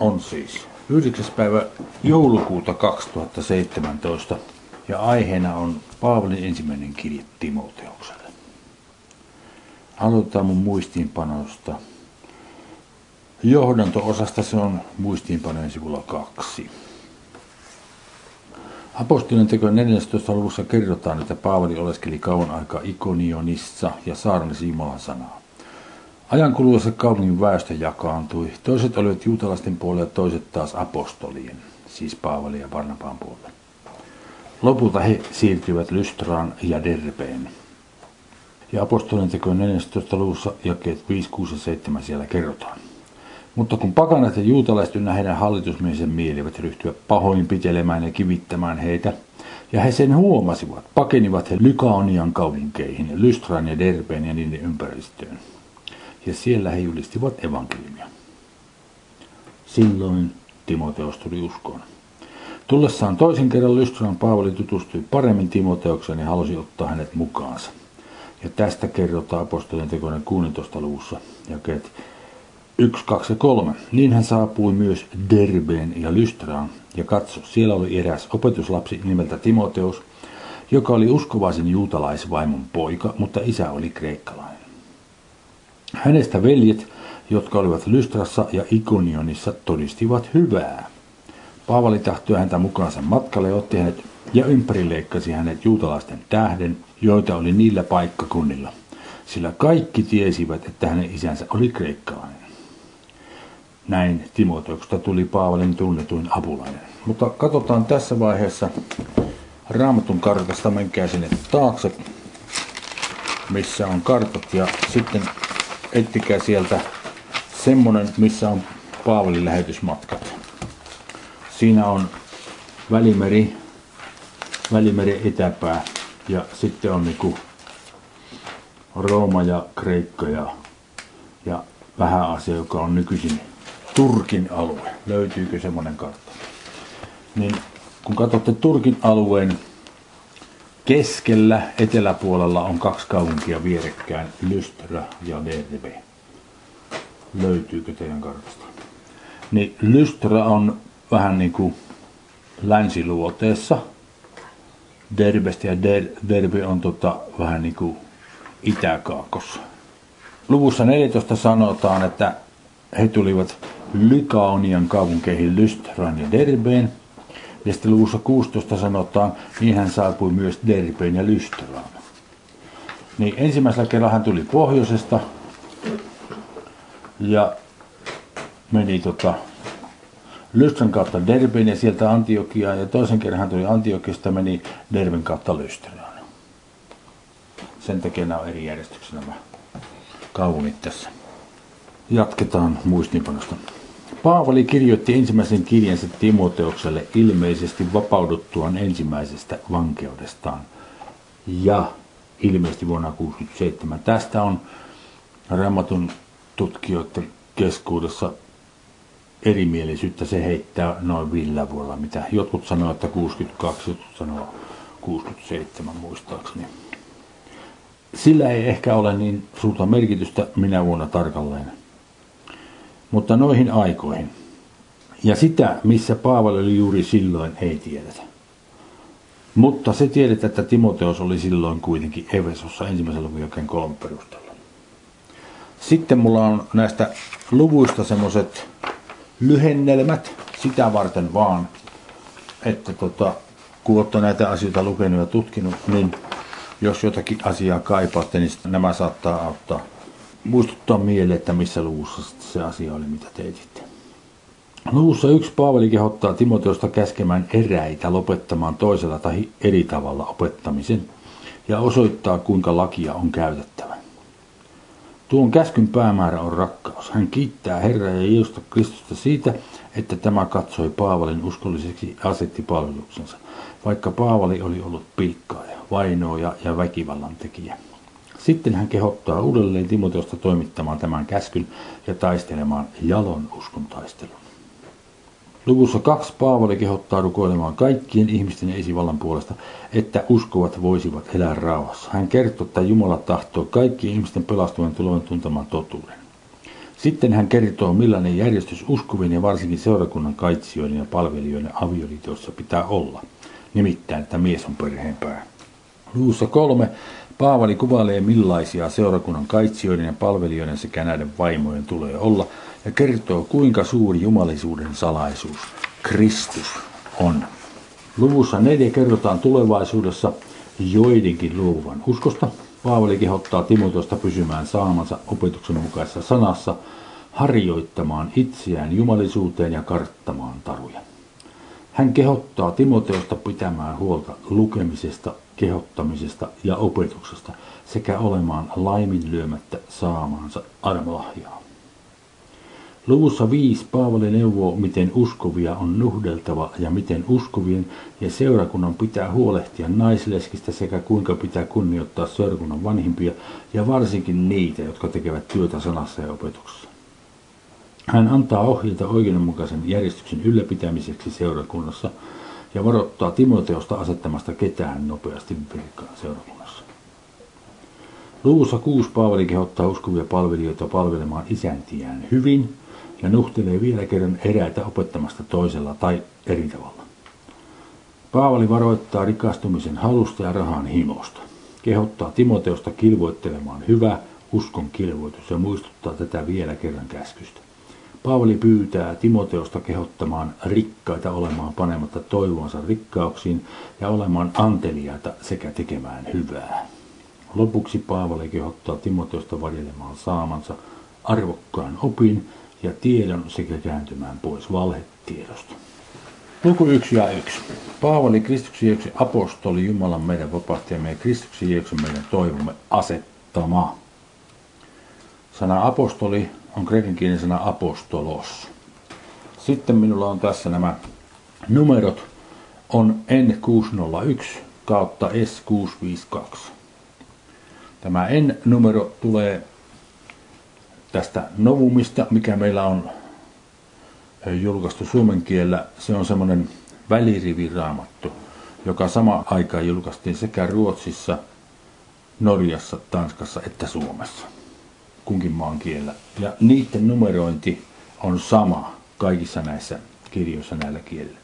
on siis 9. päivä joulukuuta 2017 ja aiheena on Paavalin ensimmäinen kirje Timoteukselle. Aloitetaan mun muistiinpanosta. Johdanto-osasta se on muistiinpanojen sivulla kaksi. Apostolien teko 14. luvussa kerrotaan, että Paavali oleskeli kauan aikaa Ikonionissa ja saarnasi Jumalan sanaa. Ajan kuluessa kaupungin väestö jakaantui. Toiset olivat juutalaisten puolella ja toiset taas apostolien, siis Paavali ja Barnabaan puolella. Lopulta he siirtyivät Lystraan ja Derbeen. Ja apostolien tekojen 14. luvussa jakeet 5, 6 ja 7 siellä kerrotaan. Mutta kun pakanat ja juutalaiset ynnä heidän hallitusmiesen mielivät ryhtyä pahoin pitelemään ja kivittämään heitä, ja he sen huomasivat, pakenivat he Lykaonian kaupunkeihin, Lystran ja Derbeen ja niiden ympäristöön. Ja siellä he julistivat evankeliumia. Silloin Timoteos tuli uskoon. Tullessaan toisen kerran Lystran Paavali tutustui paremmin Timoteukseen ja halusi ottaa hänet mukaansa. Ja tästä kerrotaan apostolien tekoinen 16. luvussa, jakeet 1, 2 ja 3. Niin hän saapui myös Derbeen ja Lystraan, ja katso, siellä oli eräs opetuslapsi nimeltä Timoteus, joka oli uskovaisen juutalaisvaimon poika, mutta isä oli kreikkalainen. Hänestä veljet, jotka olivat Lystrassa ja Ikonionissa, todistivat hyvää. Paavali tahtoi häntä mukaansa matkalle ja otti hänet ja ympärileikkasi hänet juutalaisten tähden, joita oli niillä paikkakunnilla, sillä kaikki tiesivät, että hänen isänsä oli kreikkalainen. Näin Timoteuksesta tuli Paavalin tunnetuin apulainen. Mutta katsotaan tässä vaiheessa raamatun kartasta, menkää sinne taakse, missä on kartat ja sitten ettikää sieltä semmonen, missä on Paavalin lähetysmatkat. Siinä on Välimeri, Välimeri etäpää ja sitten on niinku Rooma ja Kreikka ja, ja vähän asia, joka on nykyisin Turkin alue. Löytyykö semmoinen kartta? Niin kun katsotte Turkin alueen keskellä eteläpuolella on kaksi kaupunkia vierekkäin, Lystra ja Derbe. Löytyykö teidän kartasta? Niin Lystra on vähän niin kuin länsiluoteessa Derbestä ja Der, Derbe on tota, vähän niin kuin itäkaakossa. Luvussa 14 sanotaan, että he tulivat Lykaonian kaupunkeihin Lystran ja Derbeen. Ja sitten luvussa 16 sanotaan, niin hän saapui myös Derbeen ja Lystraan. Niin ensimmäisellä kerralla hän tuli pohjoisesta ja meni tota Lystran kautta Derbeen ja sieltä Antiokiaan ja toisen kerran hän tuli Antiokiasta meni Derben kautta Lystraan. Sen takia nämä on eri järjestyksessä nämä kaupungit tässä. Jatketaan muistinpanosta. Paavali kirjoitti ensimmäisen kirjansa Timoteukselle ilmeisesti vapauduttuaan ensimmäisestä vankeudestaan ja ilmeisesti vuonna 1967. Tästä on Raamatun tutkijoiden keskuudessa erimielisyyttä. Se heittää noin villä vuonna, mitä jotkut sanoo, että 62, jotkut sanoo 67 muistaakseni. Sillä ei ehkä ole niin suurta merkitystä minä vuonna tarkalleen mutta noihin aikoihin. Ja sitä, missä Paavali oli juuri silloin, ei tiedetä. Mutta se tiedetään, että Timoteos oli silloin kuitenkin Efesossa ensimmäisen luvun jälkeen kolme perusteella. Sitten mulla on näistä luvuista semmoiset lyhennelmät sitä varten vaan, että tota, kun olette näitä asioita lukenut ja tutkinut, niin jos jotakin asiaa kaipaatte, niin nämä saattaa auttaa muistuttaa mieleen, että missä luvussa se asia oli, mitä teetitte. Luvussa yksi Paavali kehottaa Timoteusta käskemään eräitä lopettamaan toisella tai eri tavalla opettamisen ja osoittaa, kuinka lakia on käytettävä. Tuon käskyn päämäärä on rakkaus. Hän kiittää Herraa ja Jeesusta Kristusta siitä, että tämä katsoi Paavalin uskolliseksi asetti palveluksensa, vaikka Paavali oli ollut pilkkaaja, vainoja ja väkivallan tekijä. Sitten hän kehottaa uudelleen Timoteosta toimittamaan tämän käskyn ja taistelemaan jalon uskon taistelun. Luvussa kaksi Paavali kehottaa rukoilemaan kaikkien ihmisten esivallan puolesta, että uskovat voisivat elää rauhassa. Hän kertoo, että Jumala tahtoo kaikki ihmisten pelastuvan tulevan tuntemaan totuuden. Sitten hän kertoo, millainen järjestys uskovien ja varsinkin seurakunnan kaitsijoiden ja palvelijoiden avioliitossa pitää olla. Nimittäin, että mies on perheenpää. Luussa kolme Paavali kuvailee millaisia seurakunnan kaitsijoiden ja palvelijoiden sekä näiden vaimojen tulee olla ja kertoo kuinka suuri jumalisuuden salaisuus Kristus on. Luvussa neljä kerrotaan tulevaisuudessa joidenkin luovuvan uskosta. Paavali kehottaa Timotosta pysymään saamansa opetuksen mukaisessa sanassa, harjoittamaan itseään jumalisuuteen ja karttamaan taruja. Hän kehottaa Timoteosta pitämään huolta lukemisesta, kehottamisesta ja opetuksesta sekä olemaan laiminlyömättä saamaansa armolahjaa. Luvussa 5 Paavali neuvoo, miten uskovia on nuhdeltava ja miten uskovien ja seurakunnan pitää huolehtia naisleskistä sekä kuinka pitää kunnioittaa seurakunnan vanhimpia ja varsinkin niitä, jotka tekevät työtä sanassa ja opetuksessa. Hän antaa ohjeita oikeudenmukaisen järjestyksen ylläpitämiseksi seurakunnassa ja varoittaa Timoteosta asettamasta ketään nopeasti virkaan seurakunnassa. Luvussa 6 Paavali kehottaa uskovia palvelijoita palvelemaan isäntiään hyvin ja nuhtelee vielä kerran eräitä opettamasta toisella tai eri tavalla. Paavali varoittaa rikastumisen halusta ja rahan himosta. Kehottaa Timoteosta kilvoittelemaan hyvä uskon kilvoitus ja muistuttaa tätä vielä kerran käskystä. Paavali pyytää Timoteosta kehottamaan rikkaita olemaan panematta toivonsa rikkauksiin ja olemaan anteliaita sekä tekemään hyvää. Lopuksi Paavali kehottaa Timoteosta varjelemaan saamansa arvokkaan opin ja tiedon sekä kääntymään pois valhetiedosta. Luku 1 ja 1. Paavali Kristuksen Jeesuksen apostoli, Jumalan meidän vapahtajamme ja Kristuksen Jeesuksen meidän toivomme asettama. Sana apostoli on kreikan sana apostolos. Sitten minulla on tässä nämä numerot on N601 kautta S652. Tämä N-numero tulee tästä Novumista, mikä meillä on julkaistu suomen kielellä. Se on semmoinen väliriviraamattu, joka sama aikaan julkaistiin sekä Ruotsissa, Norjassa, Tanskassa että Suomessa kunkin maan kielellä. Ja niiden numerointi on sama kaikissa näissä kirjoissa näillä kielillä.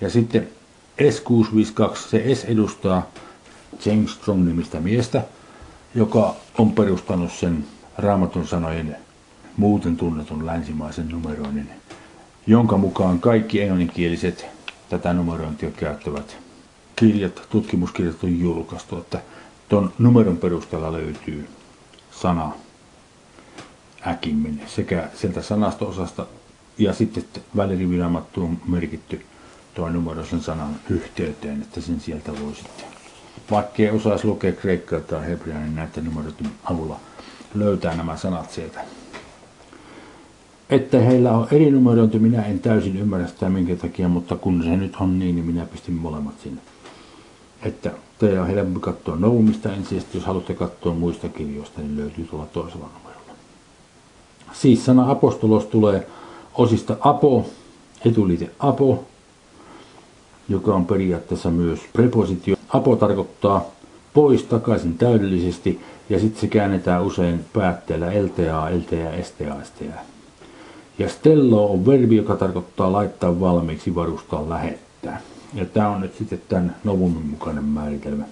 Ja sitten S652, se S edustaa James Strong nimistä miestä, joka on perustanut sen raamatun sanojen muuten tunnetun länsimaisen numeroinnin, jonka mukaan kaikki englanninkieliset tätä numerointia käyttävät kirjat, tutkimuskirjat on julkaistu, että tuon numeron perusteella löytyy sana äkimmin sekä sieltä sanasto-osasta ja sitten väliriviramattu on merkitty tuo numero sen sanan yhteyteen, että sen sieltä voi sitten, vaikka ei osaisi lukea kreikkaa tai hebreaa, niin näiden numeroiden avulla löytää nämä sanat sieltä. Että heillä on eri numerointi, minä en täysin ymmärrä sitä minkä takia, mutta kun se nyt on niin, niin minä pistin molemmat sinne. Että teillä on helpompi katsoa Noumista ensin, jos haluatte katsoa muista kirjoista, niin löytyy tuolla toisella numerolla. Siis sana apostolos tulee osista apo, etuliite apo, joka on periaatteessa myös prepositio. Apo tarkoittaa pois takaisin täydellisesti ja sitten se käännetään usein päätteellä LTA, LTA, STA, STA. Ja stello on verbi, joka tarkoittaa laittaa valmiiksi, varustaa, lähettää. Ja tämä on nyt sitten tämän novumin mukainen määritelmä.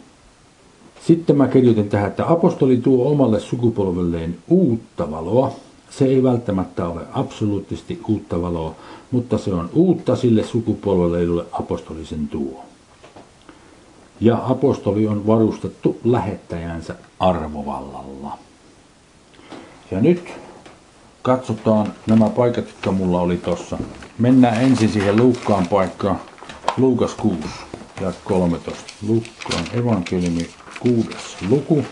Sitten mä kirjoitin tähän, että apostoli tuo omalle sukupolvelleen uutta valoa, se ei välttämättä ole absoluuttisesti uutta valoa, mutta se on uutta sille sukupolvelle, jolle apostoli sen tuo. Ja apostoli on varustettu lähettäjänsä arvovallalla. Ja nyt katsotaan nämä paikat, jotka mulla oli tossa. Mennään ensin siihen Luukkaan paikkaan. Luukas 6 ja 13. Luukkaan evankeliumi 6. luku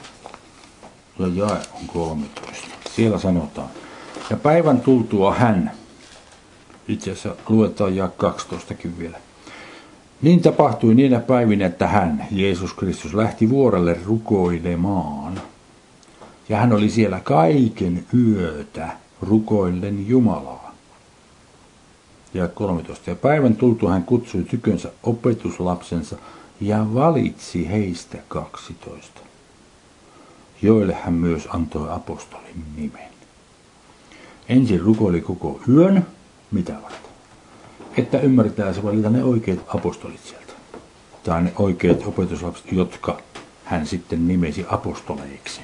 ja jae on 13. Siellä sanotaan, ja päivän tultua hän, itse asiassa luetaan ja 12kin vielä. Niin tapahtui niinä päivinä, että hän, Jeesus Kristus, lähti vuorelle rukoilemaan. Ja hän oli siellä kaiken yötä rukoillen Jumalaa. Ja 13. Ja päivän tultua hän kutsui tykönsä opetuslapsensa ja valitsi heistä 12, joille hän myös antoi apostolin nimen. Ensin rukoili koko yön, mitä varten? Että ymmärtää valita ne oikeat apostolit sieltä. Tai ne oikeat opetuslapset, jotka hän sitten nimesi apostoleiksi.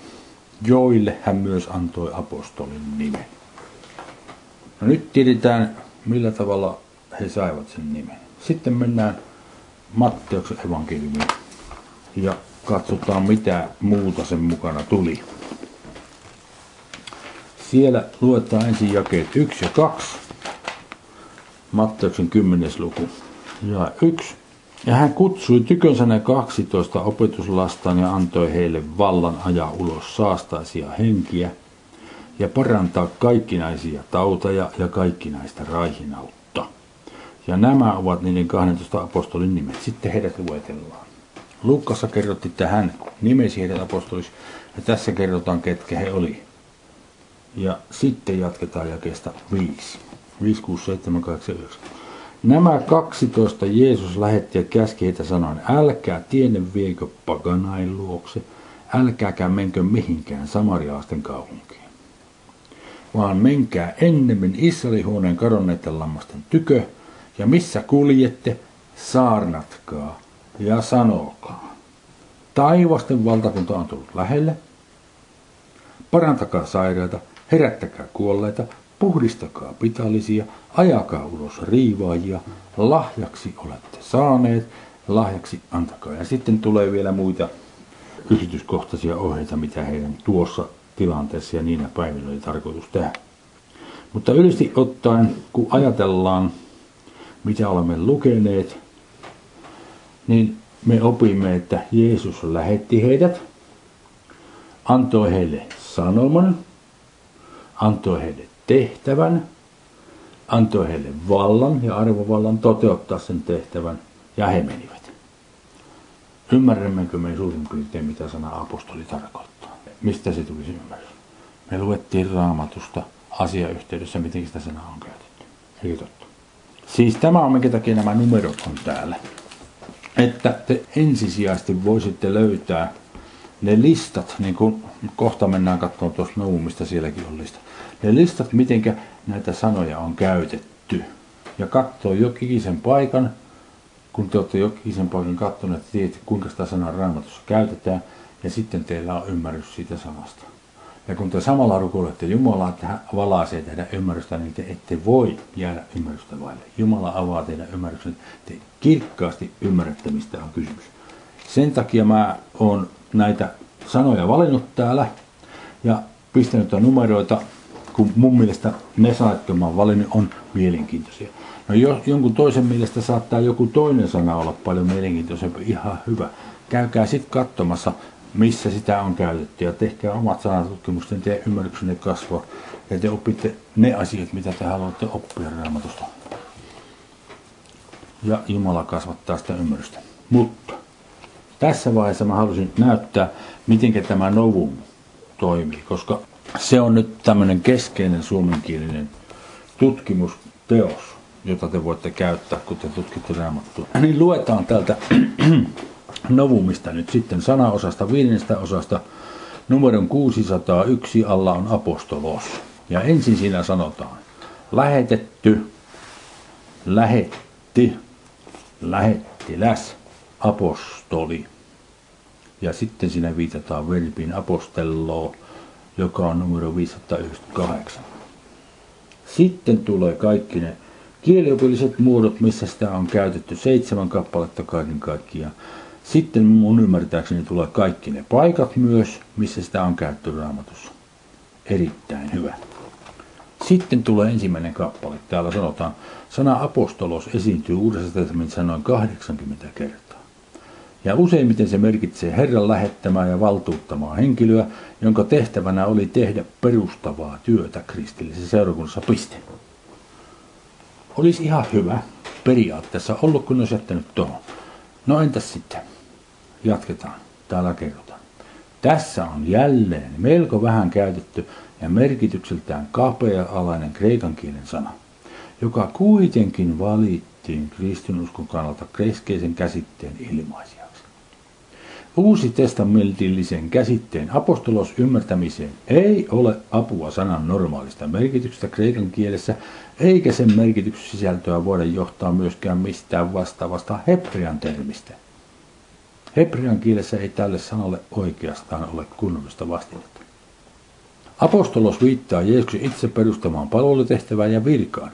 Joille hän myös antoi apostolin nimen. No nyt tiedetään, millä tavalla he saivat sen nimen. Sitten mennään Matteuksen evankeliumiin ja katsotaan mitä muuta sen mukana tuli. Siellä luetaan ensin jakeet 1 ja 2. Matteuksen 10. luku. Ja 1. Ja hän kutsui tykönsä ne 12 opetuslastaan ja antoi heille vallan ajaa ulos saastaisia henkiä ja parantaa kaikkinaisia tauteja ja kaikkinaista raihinautta. Ja nämä ovat niiden 12 apostolin nimet. Sitten heidät luetellaan. Lukkassa kerrotti, että hän nimesi heidät apostoliksi ja tässä kerrotaan, ketkä he oli. Ja sitten jatketaan jakeesta 5. 5, 6, 7, 8, 9. Nämä 12 Jeesus lähetti ja käski heitä sanoen, älkää tienne viekö paganain luokse, älkääkä menkö mihinkään samarialaisten kaupunkiin, vaan menkää ennemmin Israelihuoneen kadonneiden lammasten tykö, ja missä kuljette, saarnatkaa ja sanokaa. Taivasten valtakunta on tullut lähelle. Parantakaa sairaita, herättäkää kuolleita, puhdistakaa pitallisia, ajakaa ulos riivaajia, lahjaksi olette saaneet, lahjaksi antakaa. Ja sitten tulee vielä muita yksityiskohtaisia ohjeita, mitä heidän tuossa tilanteessa ja niinä päivinä oli tarkoitus tehdä. Mutta yleisesti ottaen, kun ajatellaan, mitä olemme lukeneet, niin me opimme, että Jeesus lähetti heidät, antoi heille sanoman, antoi heille tehtävän, antoi heille vallan ja arvovallan toteuttaa sen tehtävän, ja he menivät. Ymmärrämmekö me suurin piirtein, mitä sana apostoli tarkoittaa? Mistä se tulisi ymmärrys? Me luettiin raamatusta asiayhteydessä, miten sitä sanaa on käytetty. Eikö totta? Siis tämä on, minkä takia nämä numerot on täällä. Että te ensisijaisesti voisitte löytää ne listat, niin kuin kohta mennään katsomaan tuossa Noumista, sielläkin on lista. Ne listat, miten näitä sanoja on käytetty. Ja katsoo jokikisen paikan, kun te olette jokikisen paikan katsoneet, että tiedätte, kuinka sitä sanaa raamatussa käytetään, ja sitten teillä on ymmärrys siitä sanasta. Ja kun te samalla rukoilette Jumalaa, että hän valaisee teidän ymmärrystä, niin te ette voi jäädä ymmärrystä vaille. Jumala avaa teidän ymmärryksen, te kirkkaasti ymmärrätte, mistä on kysymys. Sen takia mä oon näitä sanoja valinnut täällä ja pistänyt numeroita, kun mun mielestä ne sanat, valinnut, on mielenkiintoisia. No jos jonkun toisen mielestä saattaa joku toinen sana olla paljon mielenkiintoisempi, ihan hyvä. Käykää sitten katsomassa, missä sitä on käytetty ja tehkää omat sanatutkimukset, niin teidän ymmärryksenne kasvaa ja te opitte ne asiat, mitä te haluatte oppia raamatusta. Ja Jumala kasvattaa sitä ymmärrystä. Mutta tässä vaiheessa mä halusin näyttää, miten tämä novum toimii, koska se on nyt tämmöinen keskeinen suomenkielinen tutkimusteos, jota te voitte käyttää, kun te tutkitte raamattua. Niin luetaan täältä novumista nyt sitten sanaosasta viidennestä osasta. Numeron 601 alla on apostolos. Ja ensin siinä sanotaan, lähetetty, lähetti, lähettiläs, apostoli. Ja sitten siinä viitataan verbiin apostello, joka on numero 598. Sitten tulee kaikki ne kieliopilliset muodot, missä sitä on käytetty seitsemän kappaletta kaiken kaikkiaan. Sitten mun ymmärtääkseni tulee kaikki ne paikat myös, missä sitä on käytetty raamatussa. Erittäin hyvä. Sitten tulee ensimmäinen kappale. Täällä sanotaan, sana apostolos esiintyy Uudessa testamentissa noin 80 kertaa. Ja useimmiten se merkitsee Herran lähettämää ja valtuuttamaa henkilöä, jonka tehtävänä oli tehdä perustavaa työtä kristillisessä seurakunnassa. Piste. Olisi ihan hyvä periaatteessa ollut, kun olisi jättänyt tuohon. No entäs sitten? Jatketaan. Täällä kerrotaan. Tässä on jälleen melko vähän käytetty ja merkitykseltään kapea-alainen kreikan kielen sana, joka kuitenkin valittiin kristinuskon kannalta keskeisen käsitteen ilmaisijaksi. Uusi testamentillisen käsitteen apostolos ymmärtämiseen ei ole apua sanan normaalista merkityksestä kreikan kielessä, eikä sen merkityssisältöä voida johtaa myöskään mistään vastaavasta hebrean termistä. Hebrean kielessä ei tälle sanalle oikeastaan ole kunnollista vastinetta. Apostolos viittaa Jeesuksen itse perustamaan palvelutehtävään ja virkaan.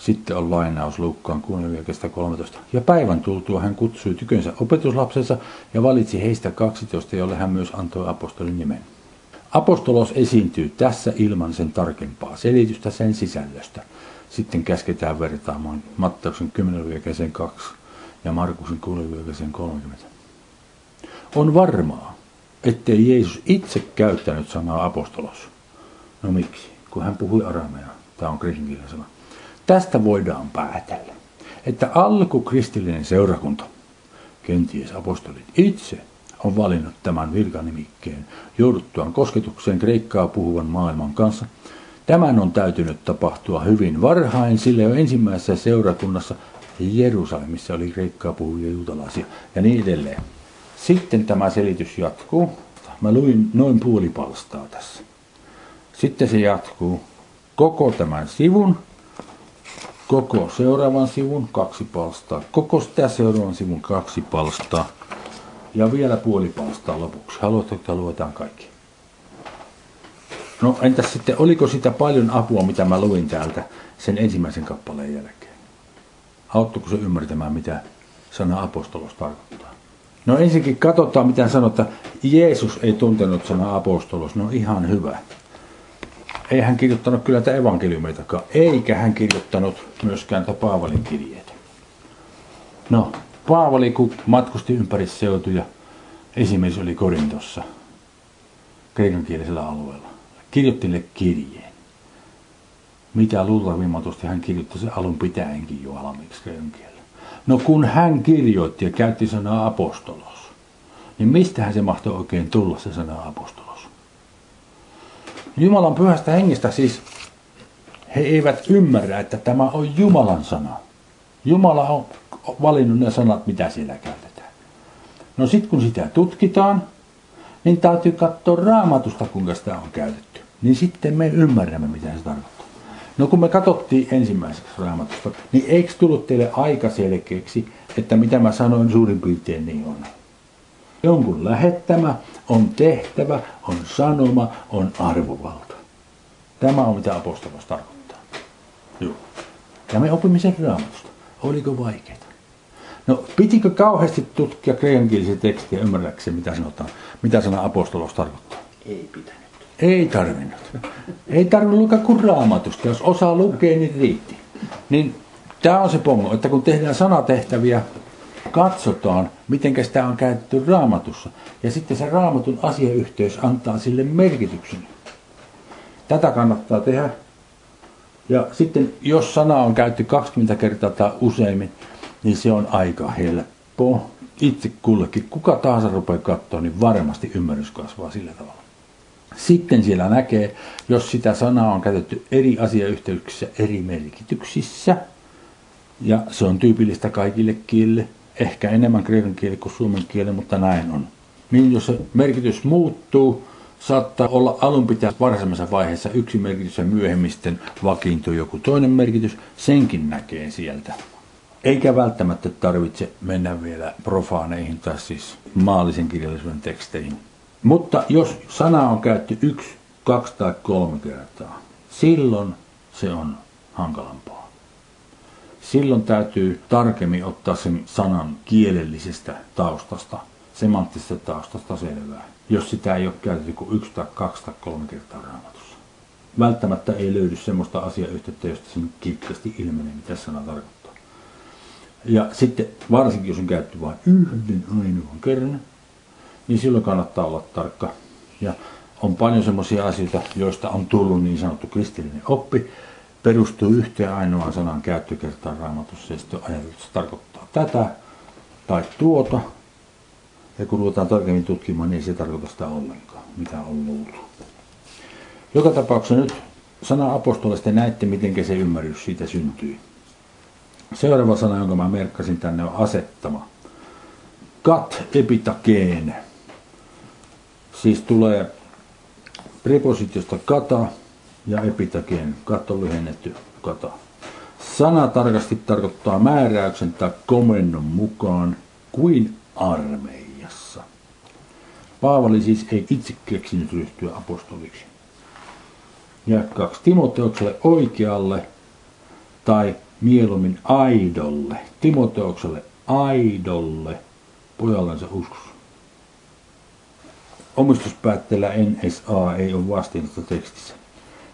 Sitten on lainaus Lukkaan 13. Ja päivän tultua hän kutsui tykönsä opetuslapsensa ja valitsi heistä 12, jolle hän myös antoi apostolin nimen. Apostolos esiintyy tässä ilman sen tarkempaa selitystä sen sisällöstä. Sitten käsketään vertaamaan Matteuksen 10 2 ja Markuksen 6 30. On varmaa, ettei Jeesus itse käyttänyt sanaa apostolos. No miksi? Kun hän puhui arameaa. Tämä on kristinkirjan sana. Tästä voidaan päätellä, että alkukristillinen seurakunta, kenties apostolit itse, on valinnut tämän virkanimikkeen jouduttuaan kosketukseen kreikkaa puhuvan maailman kanssa. Tämän on täytynyt tapahtua hyvin varhain, sillä jo ensimmäisessä seurakunnassa Jerusalemissa oli kreikkaa puhuvia juutalaisia ja niin edelleen. Sitten tämä selitys jatkuu. Mä luin noin puoli palstaa tässä. Sitten se jatkuu koko tämän sivun, koko seuraavan sivun kaksi palstaa, koko sitä seuraavan sivun kaksi palstaa ja vielä puoli palstaa lopuksi. Haluatko, että luetaan kaikki? No entäs sitten, oliko sitä paljon apua, mitä mä luin täältä sen ensimmäisen kappaleen jälkeen? Auttuiko se ymmärtämään, mitä sana apostolos tarkoittaa? No ensinnäkin katsotaan, mitä sanotaan. Jeesus ei tuntenut sanaa apostolos. No ihan hyvä. Ei hän kirjoittanut kyllä tätä evankeliumeitakaan, eikä hän kirjoittanut myöskään tätä Paavalin kirjeitä. No, Paavali kun matkusti ympäri seutuja, esimerkiksi oli Korintossa, kreikan alueella, kirjoitti kirjeen. Mitä luultavimatusti hän kirjoitti se alun pitäenkin jo alamiksi kreikan kielellä. No kun hän kirjoitti ja käytti sanaa apostolos, niin mistähän se mahtoi oikein tulla se sana apostolos? Jumalan pyhästä hengestä siis he eivät ymmärrä, että tämä on Jumalan sana. Jumala on valinnut ne sanat, mitä siellä käytetään. No sitten kun sitä tutkitaan, niin täytyy katsoa raamatusta, kuinka sitä on käytetty. Niin sitten me ymmärrämme, mitä se tarkoittaa. No kun me katsottiin ensimmäiseksi raamatusta, niin eikö tullut teille aika selkeäksi, että mitä mä sanoin suurin piirtein niin on? Jonkun lähettämä, on tehtävä, on sanoma, on arvovalta. Tämä on mitä apostolos tarkoittaa. Joo. Ja me opimme sen raamatusta. Oliko vaikeaa? No, pitikö kauheasti tutkia kreikankielisiä tekstiä ymmärräkseen, mitä sanotaan, mitä sana apostolos tarkoittaa? Ei pitänyt. Ei tarvinnut. Ei tarvinnut lukea kuin raamatusta. Jos osaa lukea, niin riitti. Niin tämä on se pongo, että kun tehdään sanatehtäviä, katsotaan, miten sitä on käytetty raamatussa. Ja sitten se raamatun asiayhteys antaa sille merkityksen. Tätä kannattaa tehdä. Ja sitten jos sana on käytetty 20 kertaa tai useimmin, niin se on aika helppo. Itse kullekin, kuka tahansa rupeaa katsoa, niin varmasti ymmärrys kasvaa sillä tavalla. Sitten siellä näkee, jos sitä sanaa on käytetty eri asiayhteyksissä eri merkityksissä, ja se on tyypillistä kaikille kielille, ehkä enemmän kreikan kieli kuin suomen kieli, mutta näin on. Niin jos merkitys muuttuu, saattaa olla alun pitää varhaisemmassa vaiheessa yksi merkitys ja myöhemmin sitten vakiintuu joku toinen merkitys, senkin näkee sieltä. Eikä välttämättä tarvitse mennä vielä profaaneihin tai siis maallisen kirjallisuuden teksteihin. Mutta jos sana on käytetty yksi, kaksi tai kolme kertaa, silloin se on hankalampaa. Silloin täytyy tarkemmin ottaa sen sanan kielellisestä taustasta, semanttisesta taustasta selvää, jos sitä ei ole käytetty kuin yksi tai kaksi tai kolme kertaa raamatussa. Välttämättä ei löydy semmoista asiayhteyttä, josta sen kirkkaasti ilmenee, mitä sana tarkoittaa. Ja sitten varsinkin, jos on käytetty vain yhden ainoan kerran, niin silloin kannattaa olla tarkka. Ja on paljon semmoisia asioita, joista on tullut niin sanottu kristillinen oppi, perustuu yhteen ainoaan sanan käyttökertaan raamatussa, ja sitten ajateltu, se tarkoittaa tätä tai tuota. Ja kun ruvetaan tarkemmin tutkimaan, niin ei se tarkoita sitä ollenkaan, mitä on luultu. Joka tapauksessa nyt sana apostolista näette, miten se ymmärrys siitä syntyy. Seuraava sana, jonka mä merkkasin tänne, on asettama. kat epitakeen. Siis tulee prepositiosta kata ja epitakeen. Kat on lyhennetty kata. Sana tarkasti tarkoittaa määräyksen tai komennon mukaan kuin armeijassa. Paavali siis ei itse keksinyt ryhtyä apostoliksi. Ja kaksi Timoteokselle oikealle tai mieluummin aidolle. Timoteokselle aidolle pojallensa uskossa. Omistuspäätteellä NSA ei ole vastinetta tekstissä,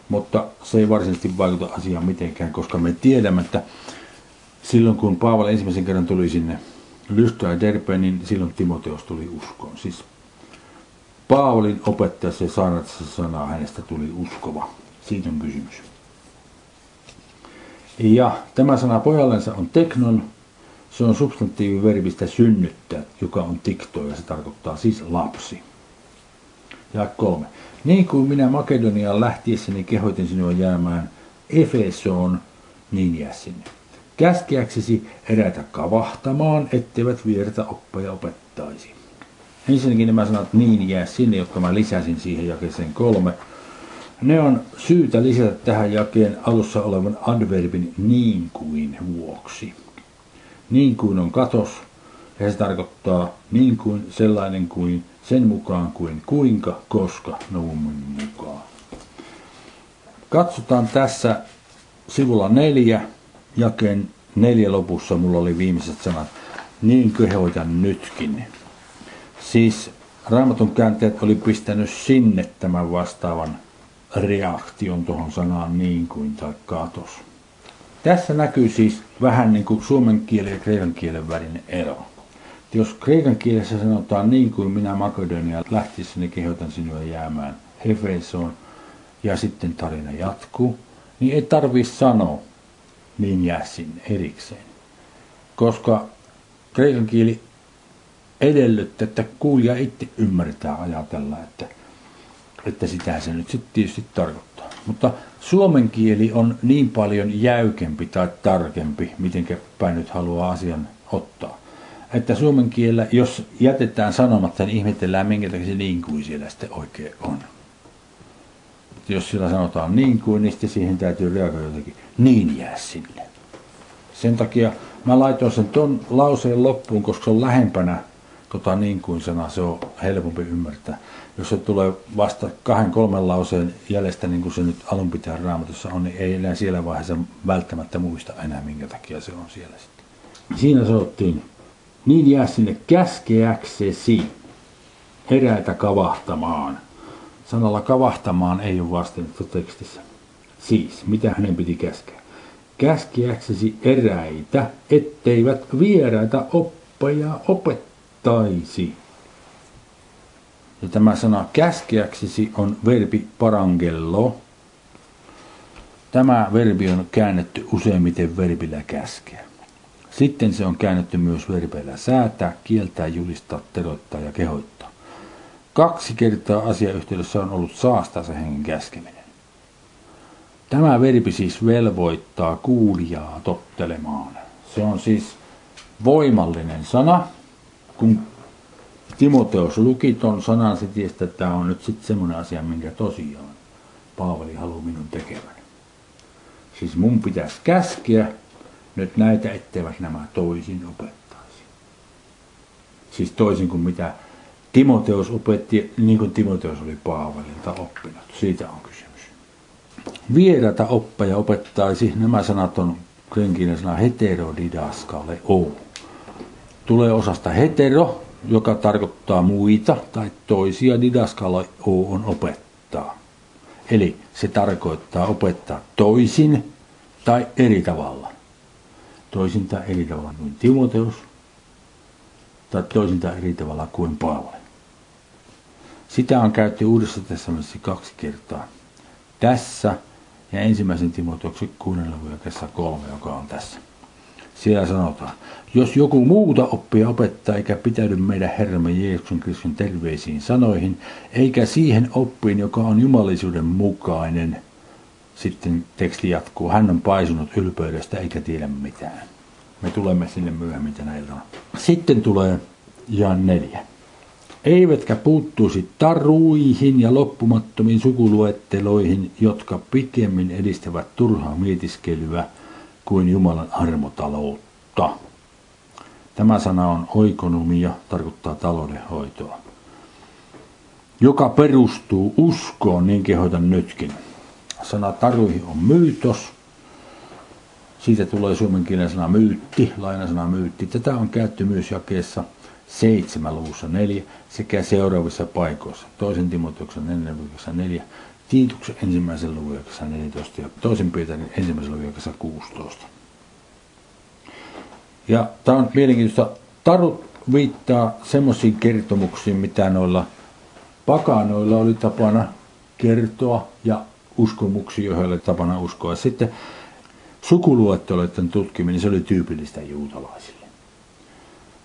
mutta se ei varsinaisesti vaikuta asiaan mitenkään, koska me tiedämme, että silloin kun Paavali ensimmäisen kerran tuli sinne Lystra ja Derbe, niin silloin Timoteos tuli uskoon. Siis Paavalin opettajassa ja saarnatessa sanaa hänestä tuli uskova. Siitä on kysymys. Ja tämä sana pojallensa on teknon, se on substantiiviverbistä synnyttää, joka on tikto ja se tarkoittaa siis lapsi. Ja kolme. Niin kuin minä Makedoniaan lähtiessäni kehoitin sinua jäämään Efesoon, niin jää sinne. Käskeäksesi eräitä kavahtamaan, etteivät viertä oppeja opettaisi. Ensinnäkin nämä sanat niin jää sinne, jotka mä lisäsin siihen jakeeseen kolme. Ne on syytä lisätä tähän jakeen alussa olevan adverbin niin kuin vuoksi. Niin kuin on katos, ja se tarkoittaa niin kuin, sellainen kuin, sen mukaan kuin, kuinka, koska, novumin mukaan. Katsotaan tässä sivulla neljä, jakeen neljä lopussa mulla oli viimeiset sanat, niin kehoitan nytkin. Siis raamatun kääntäjät oli pistänyt sinne tämän vastaavan reaktion tuohon sanaan niin kuin tai katos. Tässä näkyy siis vähän niin kuin suomen kielen ja kreikan kielen välinen ero. Jos kreikan kielessä sanotaan niin kuin minä Makedonia lähtiessäni kehotan sinua jäämään Efesoon ja sitten tarina jatkuu, niin ei tarvi sanoa niin jää sinne erikseen. Koska kreikan kieli edellyttää, että kuulija itse ymmärtää ajatella, että, että sitä se nyt sitten tietysti tarkoittaa. Mutta suomen kieli on niin paljon jäykempi tai tarkempi, miten päin nyt haluaa asian ottaa. Että suomen kielellä, jos jätetään sanomatta, niin ihmetellään, minkä takia se niin kuin siellä sitten oikein on. Jos sillä sanotaan niin kuin, niin sitten siihen täytyy reagoida jotenkin. Niin jää sinne. Sen takia mä laitoin sen ton lauseen loppuun, koska se on lähempänä tota niin kuin sana, se on helpompi ymmärtää. Jos se tulee vasta kahden kolmen lauseen jäljestä, niin kuin se nyt alun pitää raamatussa on, niin ei enää siellä vaiheessa välttämättä muista enää, minkä takia se on siellä sitten. Siinä sanottiin, niin jää sinne käskeäksesi eräitä kavahtamaan. Sanalla kavahtamaan ei ole vastinettu tekstissä. Siis, mitä hänen piti käskeä? Käskeäksesi eräitä, etteivät vieraita oppeja opettaisi. Ja tämä sana käskeäksesi on verbi parangello. Tämä verbi on käännetty useimmiten verbillä käskeä. Sitten se on käännetty myös verbeillä säätää, kieltää, julistaa, teroittaa ja kehoittaa. Kaksi kertaa asiayhteydessä on ollut saastaisen hengen käskeminen. Tämä verbi siis velvoittaa kuulijaa tottelemaan. Se on siis voimallinen sana. Kun Timoteos luki ton sanan, se tiesi, että tämä on nyt sitten semmoinen asia, minkä tosiaan Paavali haluaa minun tekevän. Siis mun pitäisi käskeä nyt näitä, etteivät nämä toisin opettaisi. Siis toisin kuin mitä Timoteos opetti, niin kuin Timoteos oli Paavalilta oppinut. Siitä on kysymys. Vierata oppeja opettaisi, nämä sanat on krenkiinen sana heterodidaskale o. Tulee osasta hetero, joka tarkoittaa muita tai toisia, didaskale o on opettaa. Eli se tarkoittaa opettaa toisin tai eri tavalla. Toisin tai eri tavalla kuin Timoteus tai toisin tai eri tavalla kuin Paavali. Sitä on käytetty Uudessa testamentissa kaksi kertaa. Tässä ja ensimmäisen Timoteuksen kuunnella kolme, joka on tässä. Siellä sanotaan, jos joku muuta oppia opettaa eikä pitäydy meidän Herramme Jeesuksen Kristuksen terveisiin sanoihin, eikä siihen oppiin, joka on jumalisuuden mukainen, sitten teksti jatkuu, hän on paisunut ylpeydestä eikä tiedä mitään. Me tulemme sinne myöhemmin tänä iltana. Sitten tulee ja neljä. Eivätkä puuttuisi taruihin ja loppumattomiin sukuluetteloihin, jotka pikemmin edistävät turhaa mietiskelyä kuin Jumalan armotaloutta. Tämä sana on oikonomia, tarkoittaa taloudenhoitoa. Joka perustuu uskoon, niin kehoitan nytkin. Sana taruihin on myytos. Siitä tulee suomen kielen sana myytti, lainasana myytti. Tätä on käytetty myös jakeessa 7 luvussa 4 sekä seuraavissa paikoissa. Toisen Timoteuksen 4 4, Tiituksen ensimmäisen luvun 14 ja toisen Pietarin ensimmäisen luvun 16. Ja tämä on mielenkiintoista. Taru viittaa semmoisiin kertomuksiin, mitä noilla pakanoilla oli tapana kertoa ja uskomuksia, joihin oli tapana uskoa. Sitten sukuluetteloiden tutkiminen, se oli tyypillistä juutalaisille.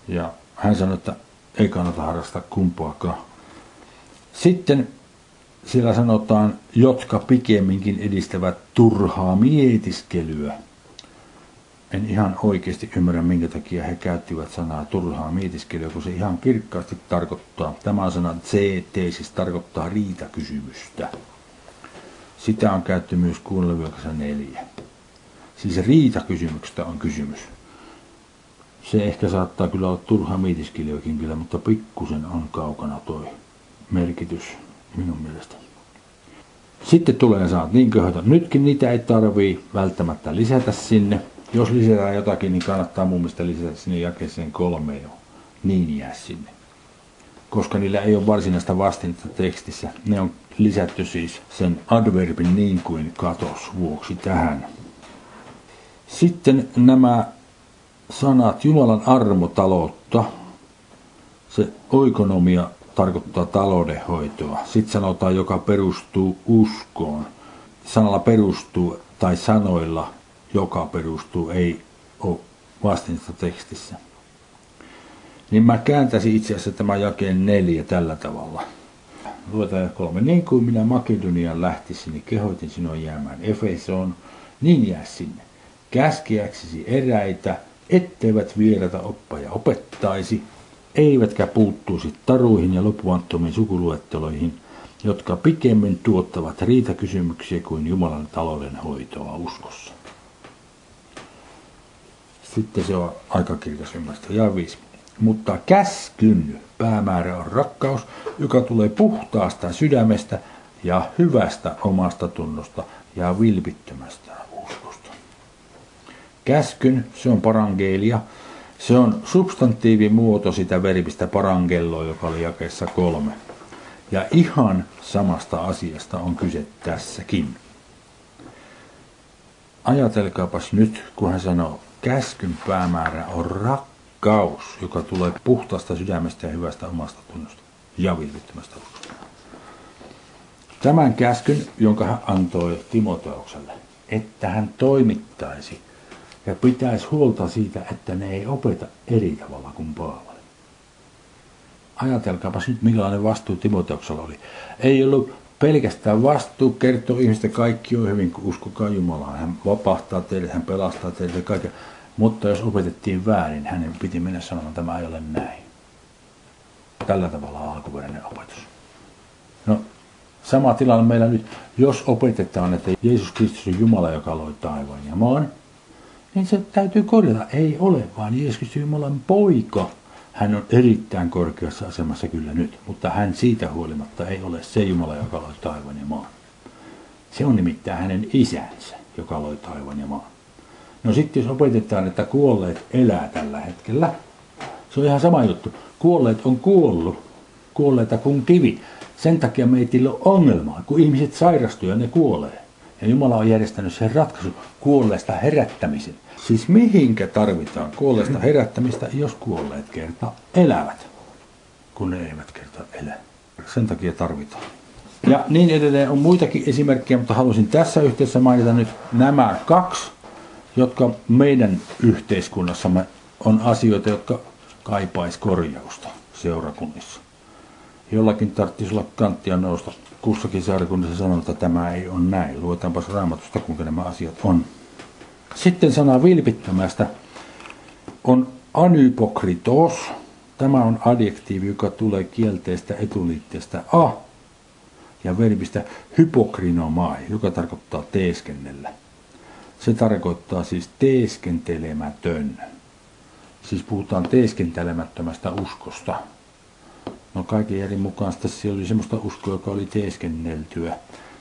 Ja hän sanoi, että ei kannata harrastaa kumpaakaan. Sitten siellä sanotaan, jotka pikemminkin edistävät turhaa mietiskelyä en ihan oikeasti ymmärrä, minkä takia he käyttivät sanaa turhaa mietiskelyä, kun se ihan kirkkaasti tarkoittaa, tämä sana CT siis tarkoittaa riitakysymystä. Sitä on kuunneluvioksessa neljä. Siis riitakysymyksestä on kysymys. Se ehkä saattaa kyllä olla turha mietiskelijökin kyllä, mutta pikkusen on kaukana toi merkitys minun mielestä. Sitten tulee sanat niin köhötä. Nytkin niitä ei tarvii välttämättä lisätä sinne jos lisätään jotakin, niin kannattaa mun mielestä lisätä sinne jakeeseen kolme jo. Niin jää sinne. Koska niillä ei ole varsinaista vastinetta tekstissä. Ne on lisätty siis sen adverbin niin kuin katos vuoksi tähän. Sitten nämä sanat Jumalan armotaloutta, se oikonomia tarkoittaa taloudenhoitoa. Sitten sanotaan, joka perustuu uskoon. Sanalla perustuu tai sanoilla joka perustuu, ei ole vastinta tekstissä. Niin mä kääntäisin itse asiassa tämä jakeen neljä tällä tavalla. Luetaan kolme. Niin kuin minä Makedonian lähtisin, niin kehoitin sinua jäämään Efesoon, niin jää sinne. Käskeäksesi eräitä, etteivät vierata oppaja opettaisi, eivätkä puuttuisi taruihin ja lopuanttomiin sukuluetteloihin, jotka pikemmin tuottavat riitakysymyksiä kuin Jumalan talouden hoitoa uskossa. Sitten se on aika kirkas ymmärtää. Ja viisi. Mutta käskyn päämäärä on rakkaus, joka tulee puhtaasta sydämestä ja hyvästä omasta tunnosta ja vilpittömästä uskosta. Käskyn, se on parangelia. Se on substantiivimuoto sitä verbistä parangelloa, joka oli jakeessa kolme. Ja ihan samasta asiasta on kyse tässäkin. Ajatelkaapas nyt, kun hän sanoo, käskyn päämäärä on rakkaus, joka tulee puhtaasta sydämestä ja hyvästä omasta tunnosta ja vilpittömästä uskosta. Tämän käskyn, jonka hän antoi Timoteukselle, että hän toimittaisi ja pitäisi huolta siitä, että ne ei opeta eri tavalla kuin Paavali. Ajatelkaapas nyt, millainen vastuu Timoteuksella oli. Ei ollut pelkästään vastuu kertoo ihmistä kaikki on hyvin, kun uskokaa Jumalaa. Hän vapahtaa teille, hän pelastaa teille kaiken. Mutta jos opetettiin väärin, hänen piti mennä sanomaan, että tämä ei ole näin. Tällä tavalla alkuperäinen opetus. No, sama tilanne meillä nyt. Jos opetetaan, että Jeesus Kristus on Jumala, joka loi taivaan ja maan, niin se täytyy korjata. Ei ole, vaan Jeesus Kristus Jumalan poika. Hän on erittäin korkeassa asemassa kyllä nyt, mutta hän siitä huolimatta ei ole se Jumala, joka loi taivaan ja maan. Se on nimittäin hänen isänsä, joka loi taivaan ja maan. No sitten jos opetetaan, että kuolleet elää tällä hetkellä, se on ihan sama juttu. Kuolleet on kuollut, kuolleita kuin kivi. Sen takia ei ole ongelmaa, kun ihmiset sairastuu ja ne kuolee. Ja Jumala on järjestänyt sen ratkaisu kuolleesta herättämisen. Siis mihinkä tarvitaan kuolleesta herättämistä, jos kuolleet kerta elävät, kun ne eivät kerta elä. Sen takia tarvitaan. Ja niin edelleen on muitakin esimerkkejä, mutta halusin tässä yhteydessä mainita nyt nämä kaksi jotka meidän yhteiskunnassamme on asioita, jotka kaipaisi korjausta seurakunnissa. Jollakin tarvitsisi olla kanttia nousta kussakin seurakunnassa sanoa, että tämä ei ole näin. Luetaanpas raamatusta, kuinka nämä asiat on. Sitten sana vilpittömästä on anypokritos, Tämä on adjektiivi, joka tulee kielteestä etuliitteestä a ja verbistä hypokrinomai, joka tarkoittaa teeskennellä. Se tarkoittaa siis teeskentelemätön. Siis puhutaan teeskentelemättömästä uskosta. No kaiken järjen mukaan tässä oli semmoista uskoa, joka oli teeskenneltyä.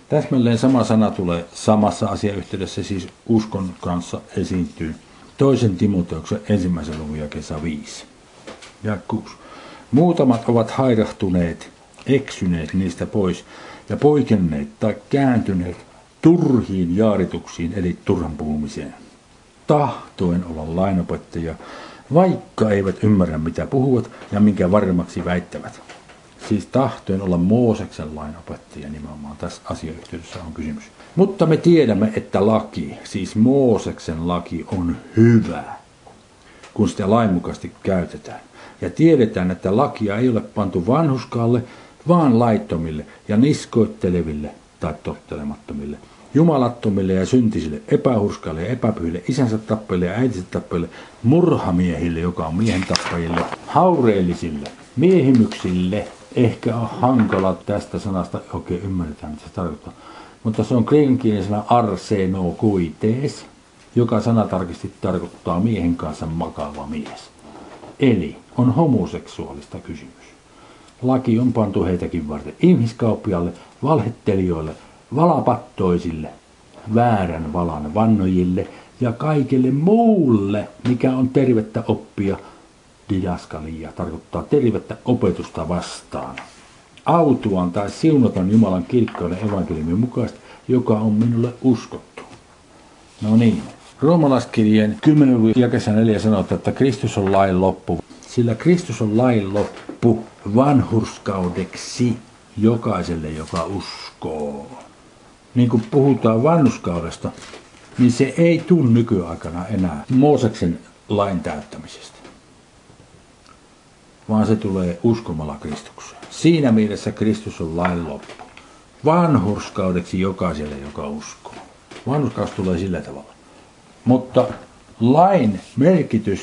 Täsmälleen sama sana tulee samassa asiayhteydessä, siis uskon kanssa esiintyy toisen Timoteuksen ensimmäisen luvun ja kesä 5. Ja 6. Muutamat ovat hairahtuneet, eksyneet niistä pois ja poikenneet tai kääntyneet turhiin jaarituksiin eli turhan puhumiseen. Tahtoen olla lainopettajia, vaikka eivät ymmärrä mitä puhuvat ja minkä varmaksi väittävät. Siis tahtoen olla Mooseksen lainopettaja nimenomaan tässä asiayhteydessä on kysymys. Mutta me tiedämme, että laki, siis Mooseksen laki on hyvä, kun sitä lainmukaisesti käytetään. Ja tiedetään, että lakia ei ole pantu vanhuskaalle, vaan laittomille ja niskoitteleville tai tottelemattomille, jumalattomille ja syntisille, epähurskaille ja epäpyhille, isänsä tappajille ja äitinsä tappajille, murhamiehille, joka on miehen tappajille, haureellisille, miehimyksille. Ehkä on hankala tästä sanasta oikein ymmärretään, mitä se tarkoittaa. Mutta se on kreikankielisenä arsenokuitees, joka sanatarkasti tarkoittaa miehen kanssa makaava mies. Eli on homoseksuaalista kysymys. Laki on pantu heitäkin varten ihmiskauppialle, valhettelijoille, valapattoisille, väärän valan vannojille ja kaikille muulle, mikä on tervettä oppia, didaskalia, tarkoittaa tervettä opetusta vastaan. Autuan tai siunaton Jumalan kirkkauden evankeliumin mukaista, joka on minulle uskottu. No niin, Roomalaiskirjeen 10. jakessa 4 sanotaan, että Kristus on lain loppu. Sillä Kristus on lain loppu vanhurskaudeksi jokaiselle, joka uskoo. Niin kuin puhutaan vanhuskaudesta, niin se ei tule nykyaikana enää Mooseksen lain täyttämisestä, vaan se tulee uskomalla Kristukseen. Siinä mielessä Kristus on lain loppu. Vanhurskaudeksi jokaiselle, joka uskoo. Vanhurskaus tulee sillä tavalla. Mutta lain merkitys,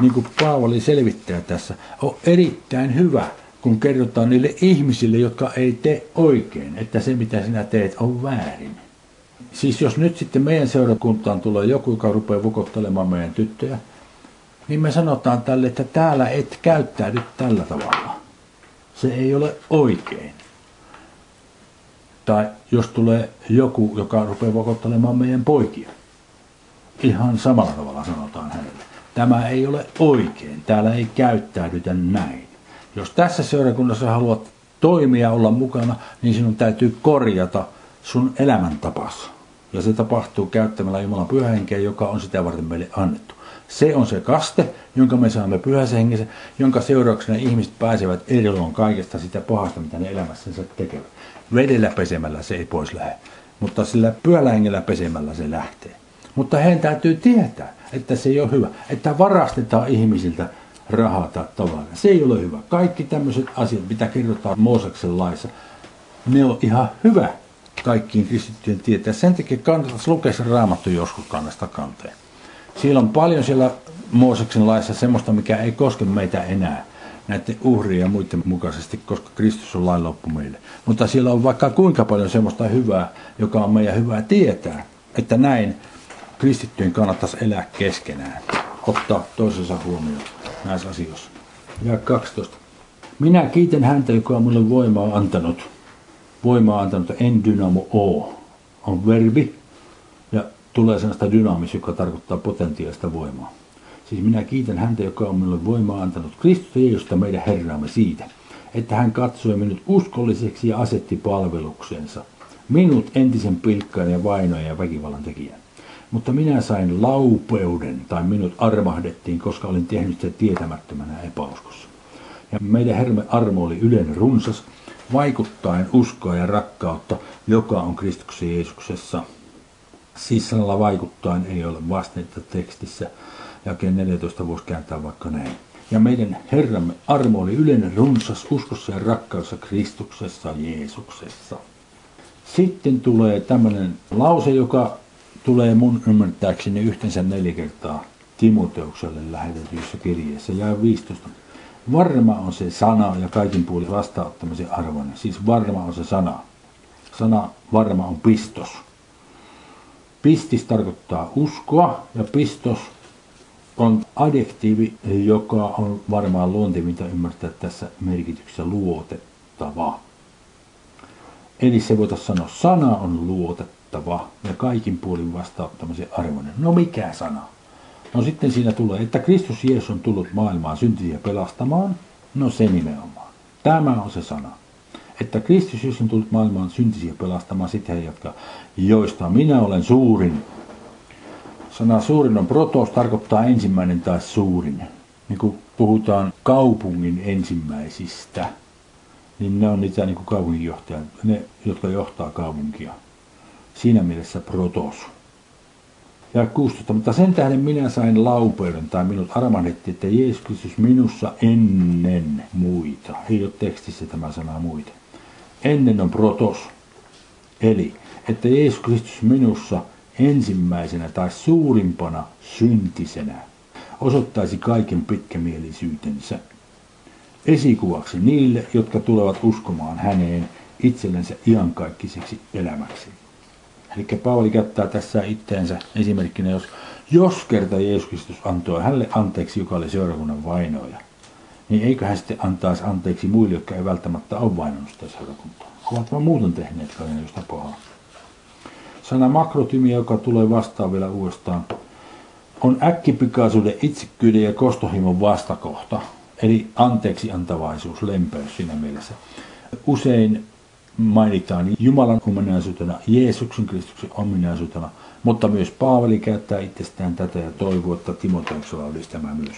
niin kuin Paavali selvittää tässä, on erittäin hyvä, kun kerrotaan niille ihmisille, jotka ei tee oikein, että se mitä sinä teet on väärin. Siis jos nyt sitten meidän seurakuntaan tulee joku, joka rupeaa vukottelemaan meidän tyttöjä, niin me sanotaan tälle, että täällä et käyttäydy tällä tavalla. Se ei ole oikein. Tai jos tulee joku, joka rupeaa vukottelemaan meidän poikia, ihan samalla tavalla sanotaan hänelle. Tämä ei ole oikein, täällä ei käyttäydytä näin. Jos tässä seurakunnassa haluat toimia olla mukana, niin sinun täytyy korjata sun elämäntapas. Ja se tapahtuu käyttämällä Jumalan pyhähenkeä, joka on sitä varten meille annettu. Se on se kaste, jonka me saamme pyhässä hengessä, jonka seurauksena ihmiset pääsevät eroon kaikesta sitä pahasta, mitä ne elämässänsä tekevät. Vedellä pesemällä se ei pois lähde, mutta sillä pyhällä hengellä pesemällä se lähtee. Mutta heidän täytyy tietää, että se ei ole hyvä, että varastetaan ihmisiltä rahaa tai tavaraa. Se ei ole hyvä. Kaikki tämmöiset asiat, mitä kerrotaan Mooseksen laissa, ne on ihan hyvä kaikkiin kristittyjen tietää. Sen takia kannattaisi lukea se raamattu joskus kannasta kanteen. Siellä on paljon siellä Mooseksen laissa semmoista, mikä ei koske meitä enää näiden uhrien ja muiden mukaisesti, koska Kristus on lain loppu meille. Mutta siellä on vaikka kuinka paljon semmoista hyvää, joka on meidän hyvää tietää, että näin kristittyjen kannattaisi elää keskenään, ottaa toisensa huomioon näissä asioissa. Ja 12. Minä kiitän häntä, joka on minulle voimaa antanut. Voimaa antanut en dynamo o on verbi ja tulee sellaista dynaamis, joka tarkoittaa potentiaalista voimaa. Siis minä kiitän häntä, joka on minulle voimaa antanut Kristus Jeesusta meidän Herraamme siitä, että hän katsoi minut uskolliseksi ja asetti palveluksensa. Minut entisen pilkkaan ja vainoja ja väkivallan tekijän. Mutta minä sain laupeuden, tai minut armahdettiin, koska olin tehnyt sitä tietämättömänä epäuskossa. Ja meidän Herme armo oli yleinen runsas, vaikuttaen uskoa ja rakkautta, joka on Kristuksen Jeesuksessa. Sanalla vaikuttaen ei ole vasteita tekstissä, jakeen 14 voisi kääntää vaikka näin. Ja meidän Herramme armo oli yleinen runsas uskossa ja rakkaudessa Kristuksessa Jeesuksessa. Sitten tulee tämmöinen lause, joka tulee mun ymmärtääkseni yhteensä neljä kertaa Timoteukselle lähetetyissä kirjeessä. Ja 15. Varma on se sana ja kaikin puolin vastaanottamisen arvoinen. Siis varma on se sana. Sana varma on pistos. Pistis tarkoittaa uskoa ja pistos on adjektiivi, joka on varmaan luontevinta ymmärtää tässä merkityksessä luotettava. Eli se voitaisiin sanoa, sana on luotettava ja kaikin puolin vastauttamisen arvoinen. No mikä sana? No sitten siinä tulee, että Kristus Jeesus on tullut maailmaan syntisiä pelastamaan. No se nimenomaan. Tämä on se sana. Että Kristus Jeesus on tullut maailmaan syntisiä pelastamaan, sitten hän jatkaa, joista minä olen suurin. Sana suurin on protos, tarkoittaa ensimmäinen tai suurin. Niin kuin puhutaan kaupungin ensimmäisistä, niin ne on niitä niin kuin kaupunginjohtajat, ne, jotka johtaa kaupunkia. Siinä mielessä protos. Ja 16. Mutta sen tähden minä sain laupeuden, tai minut armahdetti, että Jeesus Kristus minussa ennen muita. Ei ole tekstissä tämä sana muita. Ennen on protos. Eli, että Jeesus Kristus minussa ensimmäisenä tai suurimpana syntisenä osoittaisi kaiken pitkämielisyytensä. Esikuvaksi niille, jotka tulevat uskomaan häneen itsellensä iankaikkiseksi elämäksi. Eli Paavali käyttää tässä itteensä esimerkkinä, jos, jos kerta Jeesus Kristus antoi hänelle anteeksi, joka oli seurakunnan vainoja, niin eikö hän sitten antaisi anteeksi muille, jotka ei välttämättä ole vainonnut sitä seurakuntaa. Ovat vaan muuten tehneet kaiken josta pahaa. Sana makrotymi, joka tulee vastaan vielä uudestaan, on äkkipikaisuuden, itsekyyden ja kostohimon vastakohta. Eli anteeksi antavaisuus, lempeys siinä mielessä. Usein mainitaan Jumalan ominaisuutena, Jeesuksen Kristuksen ominaisuutena, mutta myös Paavali käyttää itsestään tätä ja toivoo, että Timoteuksella olisi tämä myös.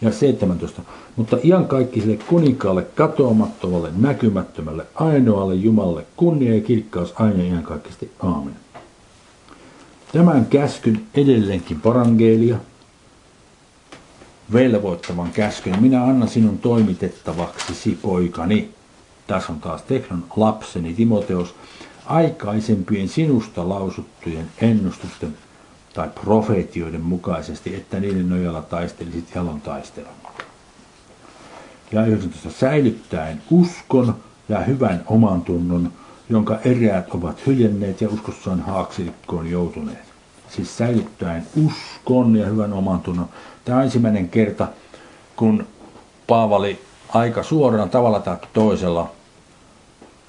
Ja 17. Mutta iankaikkiselle kuninkaalle, katoamattomalle, näkymättömälle, ainoalle Jumalalle, kunnia ja kirkkaus aina iankaikkisesti. Aamen. Tämän käskyn edelleenkin parangeelia, velvoittavan käskyn, minä annan sinun toimitettavaksi, poikani, tässä on taas Teknon lapseni Timoteos, aikaisempien sinusta lausuttujen ennustusten tai profeetioiden mukaisesti, että niiden nojalla taistelisit jalon taistelun. Ja 19. Säilyttäen uskon ja hyvän oman tunnon, jonka eräät ovat hyljenneet ja uskossaan haaksikkoon joutuneet. Siis säilyttäen uskon ja hyvän oman tunnon. Tämä on ensimmäinen kerta, kun Paavali aika suoraan tavalla tai toisella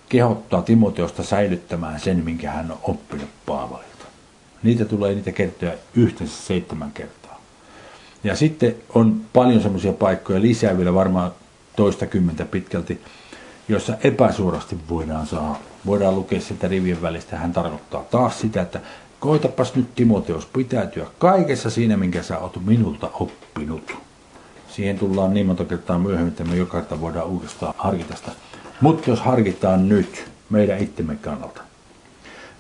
kehottaa Timoteosta säilyttämään sen, minkä hän on oppinut Paavalilta. Niitä tulee niitä kertoja yhteensä seitsemän kertaa. Ja sitten on paljon semmoisia paikkoja lisää vielä varmaan toista kymmentä pitkälti, joissa epäsuorasti voidaan saada. Voidaan lukea sitä rivien välistä. Hän tarkoittaa taas sitä, että koitapas nyt Timoteos pitäytyä kaikessa siinä, minkä sä oot minulta oppinut. Siihen tullaan niin monta kertaa myöhemmin, että me joka kerta voidaan uudestaan harkita sitä. Mutta jos harkitaan nyt meidän itsemme kannalta,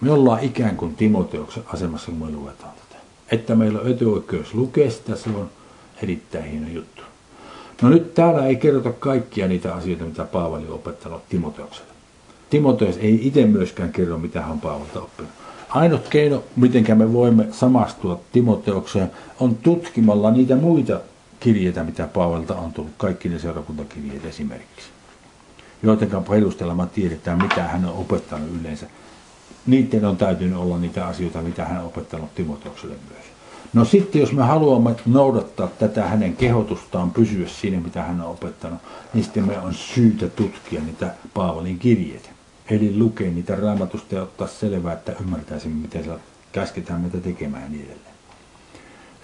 me ollaan ikään kuin Timoteoksen asemassa, kun me luetaan tätä. Että meillä on etuoikeus lukea sitä, se on erittäin hieno juttu. No nyt täällä ei kerrota kaikkia niitä asioita, mitä Paavali on opettanut Timoteokselle. Timoteus ei itse myöskään kerro, mitä hän on Paavalta oppinut. Ainut keino, miten me voimme samastua Timoteokseen, on tutkimalla niitä muita kirjeitä, mitä Paavalta on tullut, kaikki ne seurakuntakirjeet esimerkiksi joiden perusteella me tiedetään, mitä hän on opettanut yleensä. Niiden on täytynyt olla niitä asioita, mitä hän on opettanut Timoteokselle myös. No sitten jos me haluamme noudattaa tätä hänen kehotustaan, pysyä siinä, mitä hän on opettanut, niin sitten me on syytä tutkia niitä Paavalin kirjeitä. Eli lukea niitä raamatusta ja ottaa selvää, että ymmärtäisimme, miten se käsketään meitä tekemään ja niin edelleen.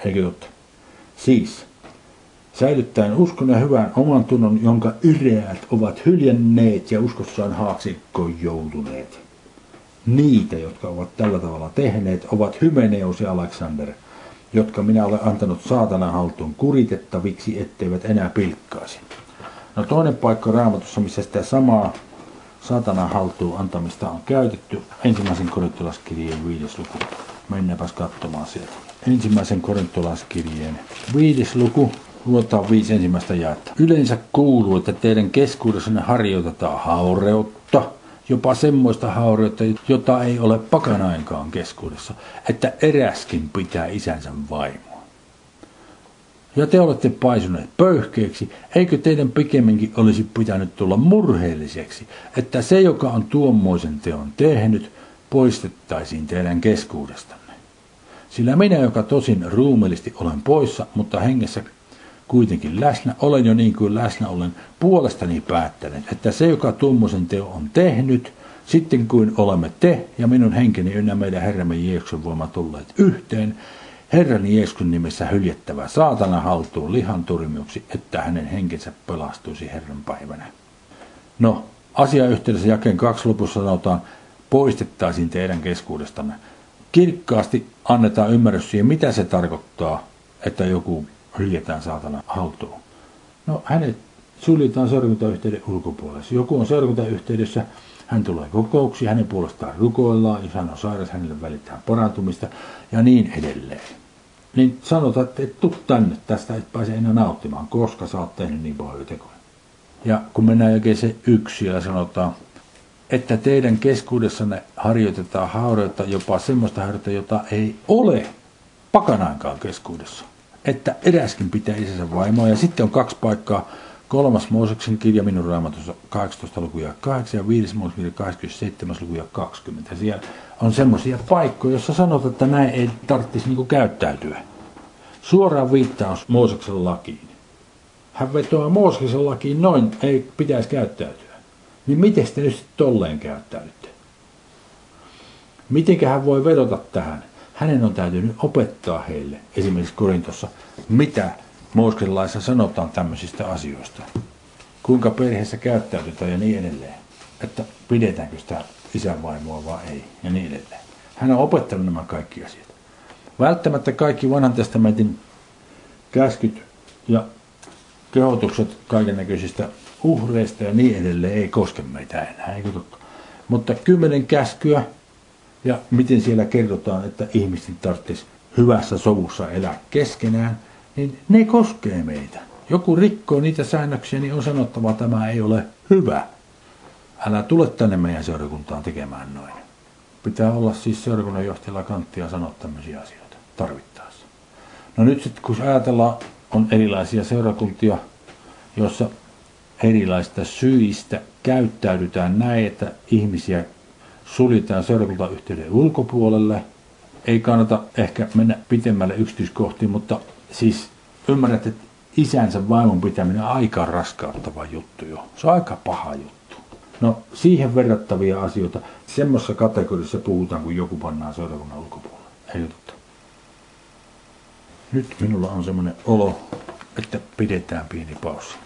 Eikö totta? Siis, säilyttäen uskon ja hyvän oman tunnon, jonka yreät ovat hyljänneet ja uskossaan haaksikkoon joutuneet. Niitä, jotka ovat tällä tavalla tehneet, ovat Hymeneus ja Alexander, jotka minä olen antanut saatana haltuun kuritettaviksi, etteivät enää pilkkaisi. No toinen paikka raamatussa, missä sitä samaa saatanan haltuun antamista on käytetty, ensimmäisen korintolaskirjeen viides luku. Mennäpäs katsomaan sieltä. Ensimmäisen korintolaskirjeen viides luku, Luotaan viisi ensimmäistä jaetta. Yleensä kuuluu, että teidän keskuudessanne harjoitetaan haureutta, jopa semmoista haureutta, jota ei ole pakanainkaan keskuudessa, että eräskin pitää isänsä vaimoa. ja te olette paisuneet pöyhkeeksi, eikö teidän pikemminkin olisi pitänyt tulla murheelliseksi, että se, joka on tuommoisen teon tehnyt, poistettaisiin teidän keskuudestanne. Sillä minä, joka tosin ruumellisesti olen poissa, mutta hengessä kuitenkin läsnä, olen jo niin kuin läsnä olen puolestani päättänyt, että se, joka tuommoisen teo on tehnyt, sitten kuin olemme te ja minun henkeni ynnä meidän Herramme Jeesuksen voima tulleet yhteen, Herran Jeesuksen nimessä hyljettävä saatana haltuun lihan turmioksi, että hänen henkensä pelastuisi Herran päivänä. No, asiayhteydessä jakeen kaksi lopussa sanotaan, poistettaisiin teidän keskuudestanne. Kirkkaasti annetaan ymmärrys siihen, mitä se tarkoittaa, että joku hyljetään saatana haltuun. No, hänet suljetaan seurakuntayhteyden ulkopuolelle. Joku on seurakuntayhteydessä, hän tulee kokouksiin, hänen puolestaan rukoillaan, jos hän on sairas, hänelle välittää parantumista ja niin edelleen niin sanotaan, että et tuu tänne, tästä et pääse enää nauttimaan, koska sä oot tehnyt niin paljon tekoja. Ja kun mennään jälkeen se yksi ja sanotaan, että teidän keskuudessanne harjoitetaan haureutta, jopa semmoista haureutta, jota ei ole pakanainkaan keskuudessa. Että eräskin pitää isänsä vaimoa. Ja sitten on kaksi paikkaa. Kolmas Mooseksen kirja minun raamatussa 18 lukuja 8 ja viides Mooseksen kirja 27 lukuja 20. Siellä on semmoisia paikkoja, joissa sanotaan, että näin ei tarvitsisi niinku käyttäytyä. Suoraan viittaus Mooseksen lakiin. Hän vetoaa Mooseksen lakiin noin, ei pitäisi käyttäytyä. Niin miten te nyt tolleen käyttäydytte? Miten hän voi vedota tähän? Hänen on täytynyt opettaa heille, esimerkiksi Korintossa, mitä Mooseksen laissa sanotaan tämmöisistä asioista. Kuinka perheessä käyttäytytään ja niin edelleen. Että pidetäänkö sitä isänvaimoa vai ei ja niin edelleen. Hän on opettanut nämä kaikki asiat. Välttämättä kaikki vanhan testamentin käskyt ja kehotukset kaikennäköisistä uhreista ja niin edelleen ei koske meitä enää, eikö totta? Mutta kymmenen käskyä ja miten siellä kerrotaan, että ihmisten tarvitsisi hyvässä sovussa elää keskenään, niin ne koskee meitä. Joku rikkoo niitä säännöksiä, niin on sanottava, että tämä ei ole hyvä älä tule tänne meidän seurakuntaan tekemään noin. Pitää olla siis seurakunnan johtajalla kanttia sanoa tämmöisiä asioita tarvittaessa. No nyt sitten kun ajatellaan, on erilaisia seurakuntia, joissa erilaisista syistä käyttäydytään näin, että ihmisiä suljetaan seurakuntayhteyden ulkopuolelle. Ei kannata ehkä mennä pitemmälle yksityiskohtiin, mutta siis ymmärrät, että isänsä vaimon pitäminen on aika raskauttava juttu jo. Se on aika paha juttu. No siihen verrattavia asioita, semmoisessa kategoriassa puhutaan, kun joku pannaan seurakunnan ulkopuolelle. Ei totta. Nyt minulla on semmoinen olo, että pidetään pieni paussi.